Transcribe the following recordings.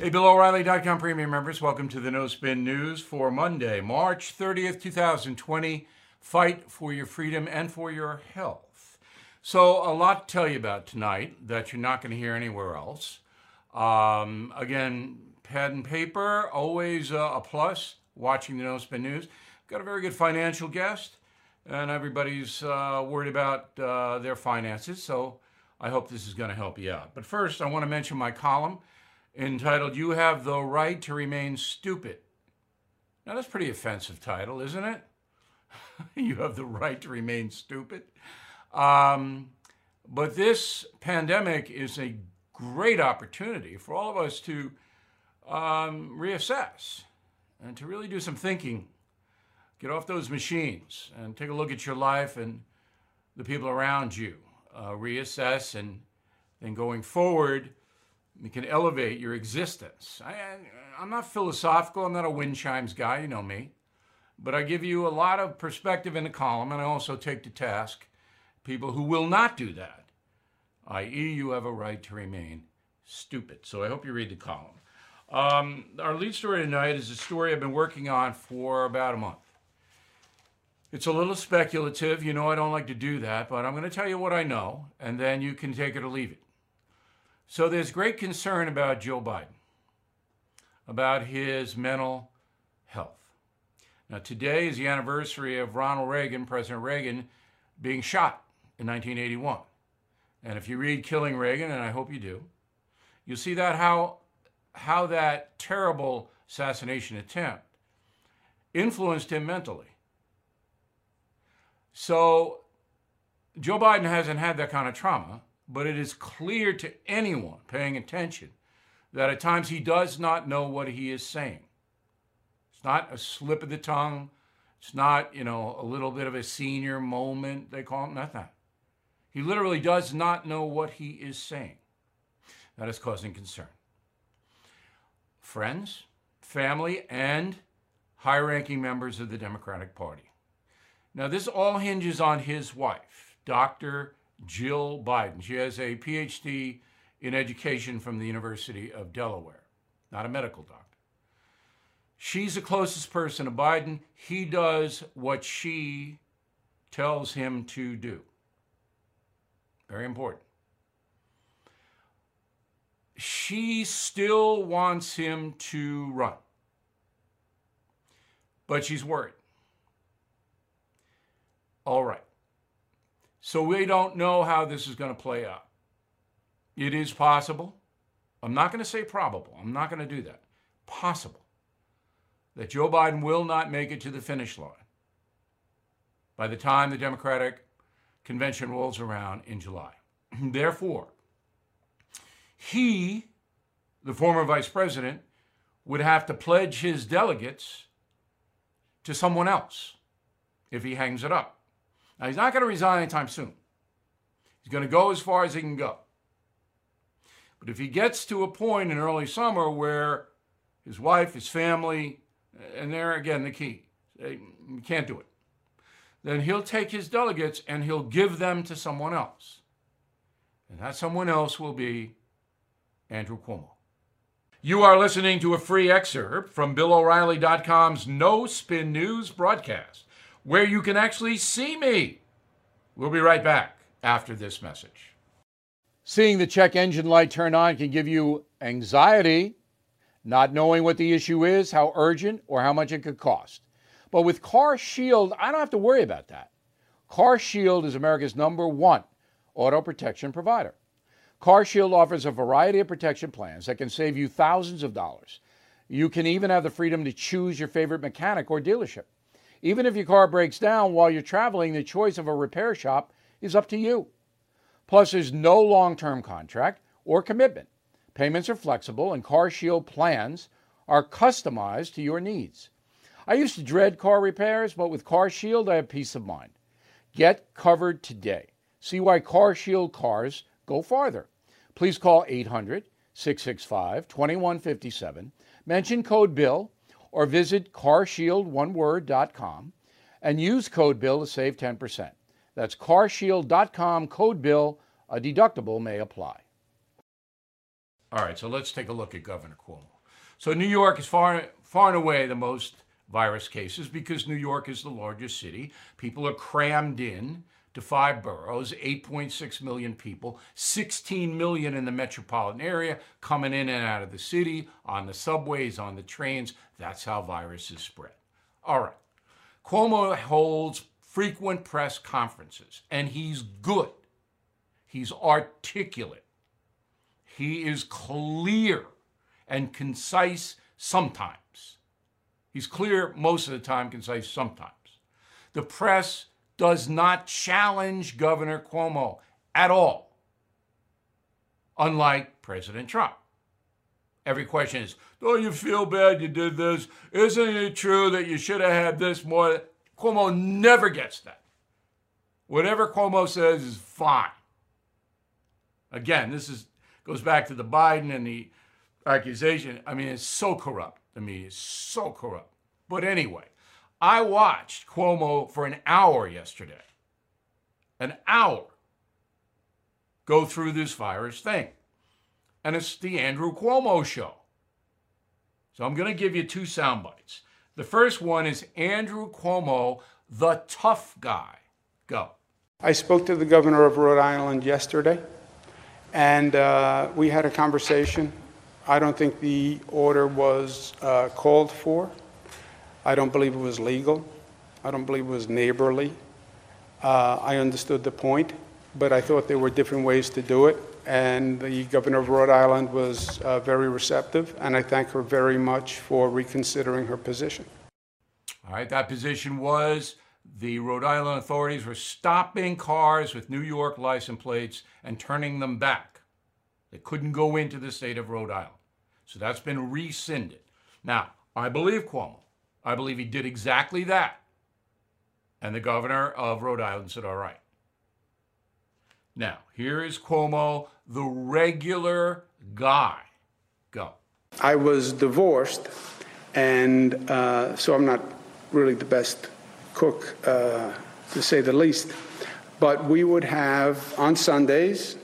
Hey, BillO'Reilly.com premium members, welcome to the No Spin News for Monday, March 30th, 2020. Fight for your freedom and for your health. So, a lot to tell you about tonight that you're not going to hear anywhere else. Um, again, pad and paper, always uh, a plus watching the No Spin News. Got a very good financial guest, and everybody's uh, worried about uh, their finances, so I hope this is going to help you out. But first, I want to mention my column entitled You Have the Right to Remain Stupid. Now, that's pretty offensive title, isn't it? you have the right to remain stupid. Um, but this pandemic is a great opportunity for all of us to um, reassess and to really do some thinking. Get off those machines and take a look at your life and the people around you. Uh, reassess and then going forward, you can elevate your existence. I, I'm not philosophical. I'm not a wind chimes guy. You know me. But I give you a lot of perspective in the column, and I also take to task people who will not do that, i.e., you have a right to remain stupid. So I hope you read the column. Um, our lead story tonight is a story I've been working on for about a month. It's a little speculative. You know, I don't like to do that, but I'm going to tell you what I know, and then you can take it or leave it. So there's great concern about Joe Biden, about his mental health. Now, today is the anniversary of Ronald Reagan, President Reagan, being shot in 1981. And if you read Killing Reagan, and I hope you do, you'll see that how, how that terrible assassination attempt influenced him mentally. So, Joe Biden hasn't had that kind of trauma, but it is clear to anyone paying attention that at times he does not know what he is saying. It's not a slip of the tongue. It's not, you know, a little bit of a senior moment, they call it, not that. He literally does not know what he is saying. That is causing concern. Friends, family, and high ranking members of the Democratic Party. Now, this all hinges on his wife, Dr. Jill Biden. She has a PhD in education from the University of Delaware, not a medical doctor. She's the closest person to Biden. He does what she tells him to do. Very important. She still wants him to run, but she's worried. All right. So we don't know how this is going to play out. It is possible. I'm not going to say probable. I'm not going to do that. Possible that Joe Biden will not make it to the finish line by the time the Democratic convention rolls around in July. Therefore, he, the former vice president, would have to pledge his delegates to someone else if he hangs it up. Now, he's not going to resign anytime soon. He's going to go as far as he can go. But if he gets to a point in early summer where his wife, his family, and there again the key, can't do it, then he'll take his delegates and he'll give them to someone else. And that someone else will be Andrew Cuomo. You are listening to a free excerpt from BillO'Reilly.com's No Spin News broadcast where you can actually see me. We'll be right back after this message. Seeing the check engine light turn on can give you anxiety, not knowing what the issue is, how urgent, or how much it could cost. But with Car Shield, I don't have to worry about that. Car Shield is America's number one auto protection provider. Car Shield offers a variety of protection plans that can save you thousands of dollars. You can even have the freedom to choose your favorite mechanic or dealership. Even if your car breaks down while you're traveling, the choice of a repair shop is up to you. Plus, there's no long term contract or commitment. Payments are flexible, and Car Shield plans are customized to your needs. I used to dread car repairs, but with Car Shield, I have peace of mind. Get covered today. See why Car Shield cars go farther. Please call 800 665 2157. Mention code BILL or visit carshieldoneword.com and use code BILL to save 10%. That's carshield.com, code BILL. A deductible may apply. All right, so let's take a look at Governor Cuomo. So New York is far, far and away the most virus cases because New York is the largest city. People are crammed in to five boroughs, 8.6 million people, 16 million in the metropolitan area coming in and out of the city, on the subways, on the trains. That's how viruses spread. All right. Cuomo holds frequent press conferences, and he's good. He's articulate. He is clear and concise sometimes. He's clear most of the time, concise sometimes. The press does not challenge Governor Cuomo at all, unlike President Trump. Every question is, don't you feel bad you did this? Isn't it true that you should have had this more? Cuomo never gets that. Whatever Cuomo says is fine. Again, this is goes back to the Biden and the accusation. I mean, it's so corrupt. The media is so corrupt. But anyway, I watched Cuomo for an hour yesterday. An hour go through this virus thing. And it's the Andrew Cuomo show. So I'm going to give you two sound bites. The first one is Andrew Cuomo, the tough guy. Go. I spoke to the governor of Rhode Island yesterday, and uh, we had a conversation. I don't think the order was uh, called for. I don't believe it was legal. I don't believe it was neighborly. Uh, I understood the point, but I thought there were different ways to do it. And the governor of Rhode Island was uh, very receptive, and I thank her very much for reconsidering her position. All right, that position was the Rhode Island authorities were stopping cars with New York license plates and turning them back. They couldn't go into the state of Rhode Island. So that's been rescinded. Now, I believe Cuomo. I believe he did exactly that. And the governor of Rhode Island said, all right. Now, here is Cuomo, the regular guy. Go. I was divorced, and uh, so I'm not really the best cook, uh, to say the least. But we would have on Sundays,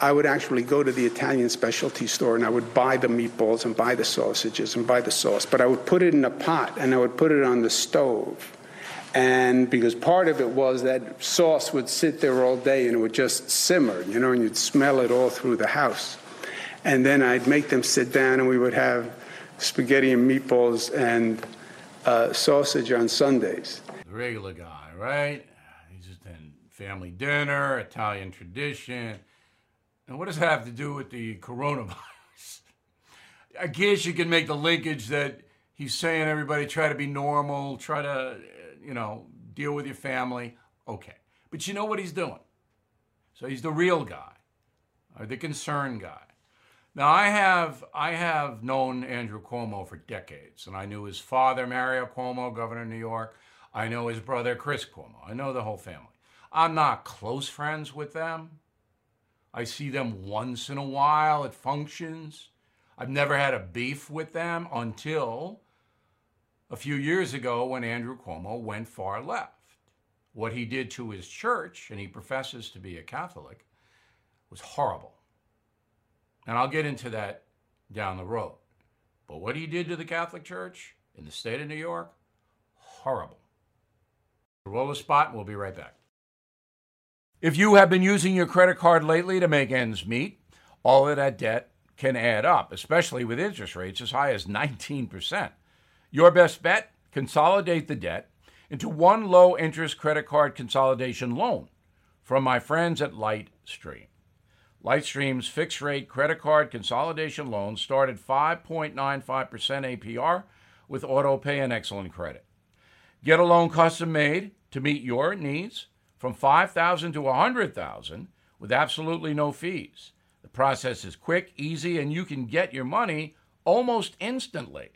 I would actually go to the Italian specialty store and I would buy the meatballs and buy the sausages and buy the sauce. But I would put it in a pot and I would put it on the stove. And because part of it was that sauce would sit there all day and it would just simmer, you know, and you'd smell it all through the house. And then I'd make them sit down and we would have spaghetti and meatballs and uh, sausage on Sundays. The regular guy, right? He's just in family dinner, Italian tradition and what does that have to do with the coronavirus? I guess you can make the linkage that he's saying everybody try to be normal, try to, uh, you know, deal with your family. Okay. But you know what he's doing? So he's the real guy, or the concerned guy. Now I have I have known Andrew Cuomo for decades, and I knew his father, Mario Cuomo, governor of New York. I know his brother, Chris Cuomo. I know the whole family. I'm not close friends with them. I see them once in a while at functions. I've never had a beef with them until a few years ago when Andrew Cuomo went far left. What he did to his church, and he professes to be a Catholic, was horrible. And I'll get into that down the road. But what he did to the Catholic Church in the state of New York, horrible. Roll a spot, and we'll be right back. If you have been using your credit card lately to make ends meet, all of that debt can add up, especially with interest rates as high as 19%. Your best bet consolidate the debt into one low interest credit card consolidation loan from my friends at Lightstream. Lightstream's fixed rate credit card consolidation loans start at 5.95% APR with auto pay and excellent credit. Get a loan custom made to meet your needs from 5000 to 100,000 with absolutely no fees. The process is quick, easy, and you can get your money almost instantly.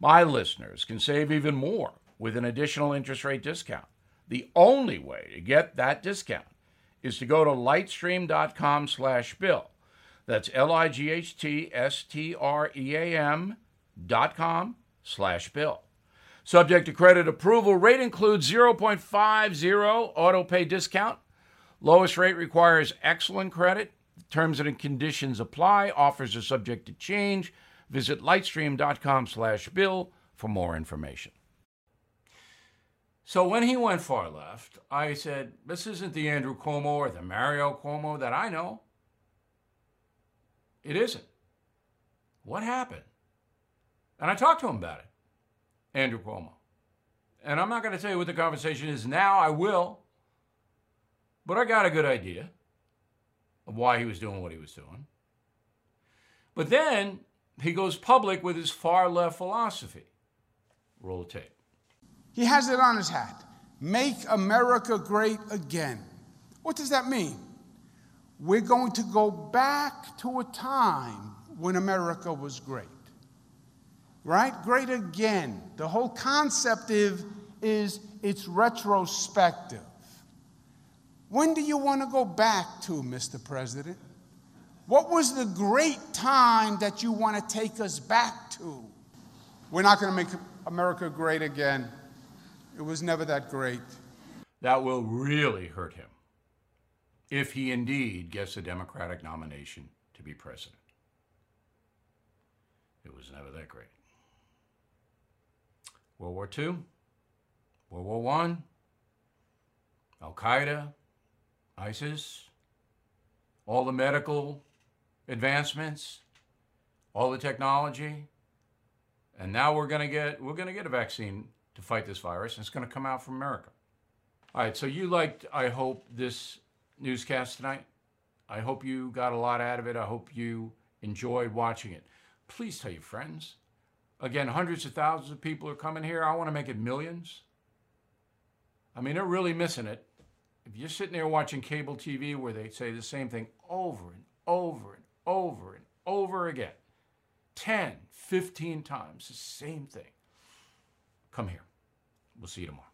My listeners can save even more with an additional interest rate discount. The only way to get that discount is to go to lightstream.com slash bill. That's L-I-G-H-T-S-T-R-E-A-M dot com slash bill. Subject to credit approval, rate includes 0.50 auto pay discount. Lowest rate requires excellent credit. Terms and conditions apply. Offers are subject to change. Visit lightstream.com slash bill for more information. So when he went far left, I said, this isn't the Andrew Cuomo or the Mario Cuomo that I know. It isn't. What happened? And I talked to him about it, Andrew Cuomo. And I'm not going to tell you what the conversation is now, I will. But I got a good idea of why he was doing what he was doing. But then he goes public with his far left philosophy. Roll the tape. He has it on his hat Make America great again. What does that mean? We're going to go back to a time when America was great. Right? Great again. The whole concept is, is it's retrospective. When do you want to go back to, Mr. President? What was the great time that you want to take us back to? We're not going to make America great again. It was never that great. That will really hurt him if he indeed gets a Democratic nomination to be president. It was never that great. World War II, World War I, Al Qaeda, ISIS, all the medical advancements, all the technology, and now we're going to get we're going to get a vaccine to fight this virus, and it's going to come out from America. All right, so you liked, I hope, this newscast tonight. I hope you got a lot out of it. I hope you enjoyed watching it. Please tell your friends. Again, hundreds of thousands of people are coming here. I want to make it millions. I mean, they're really missing it. If you're sitting there watching cable TV where they say the same thing over and over and over and over again, 10, 15 times, the same thing, come here. We'll see you tomorrow.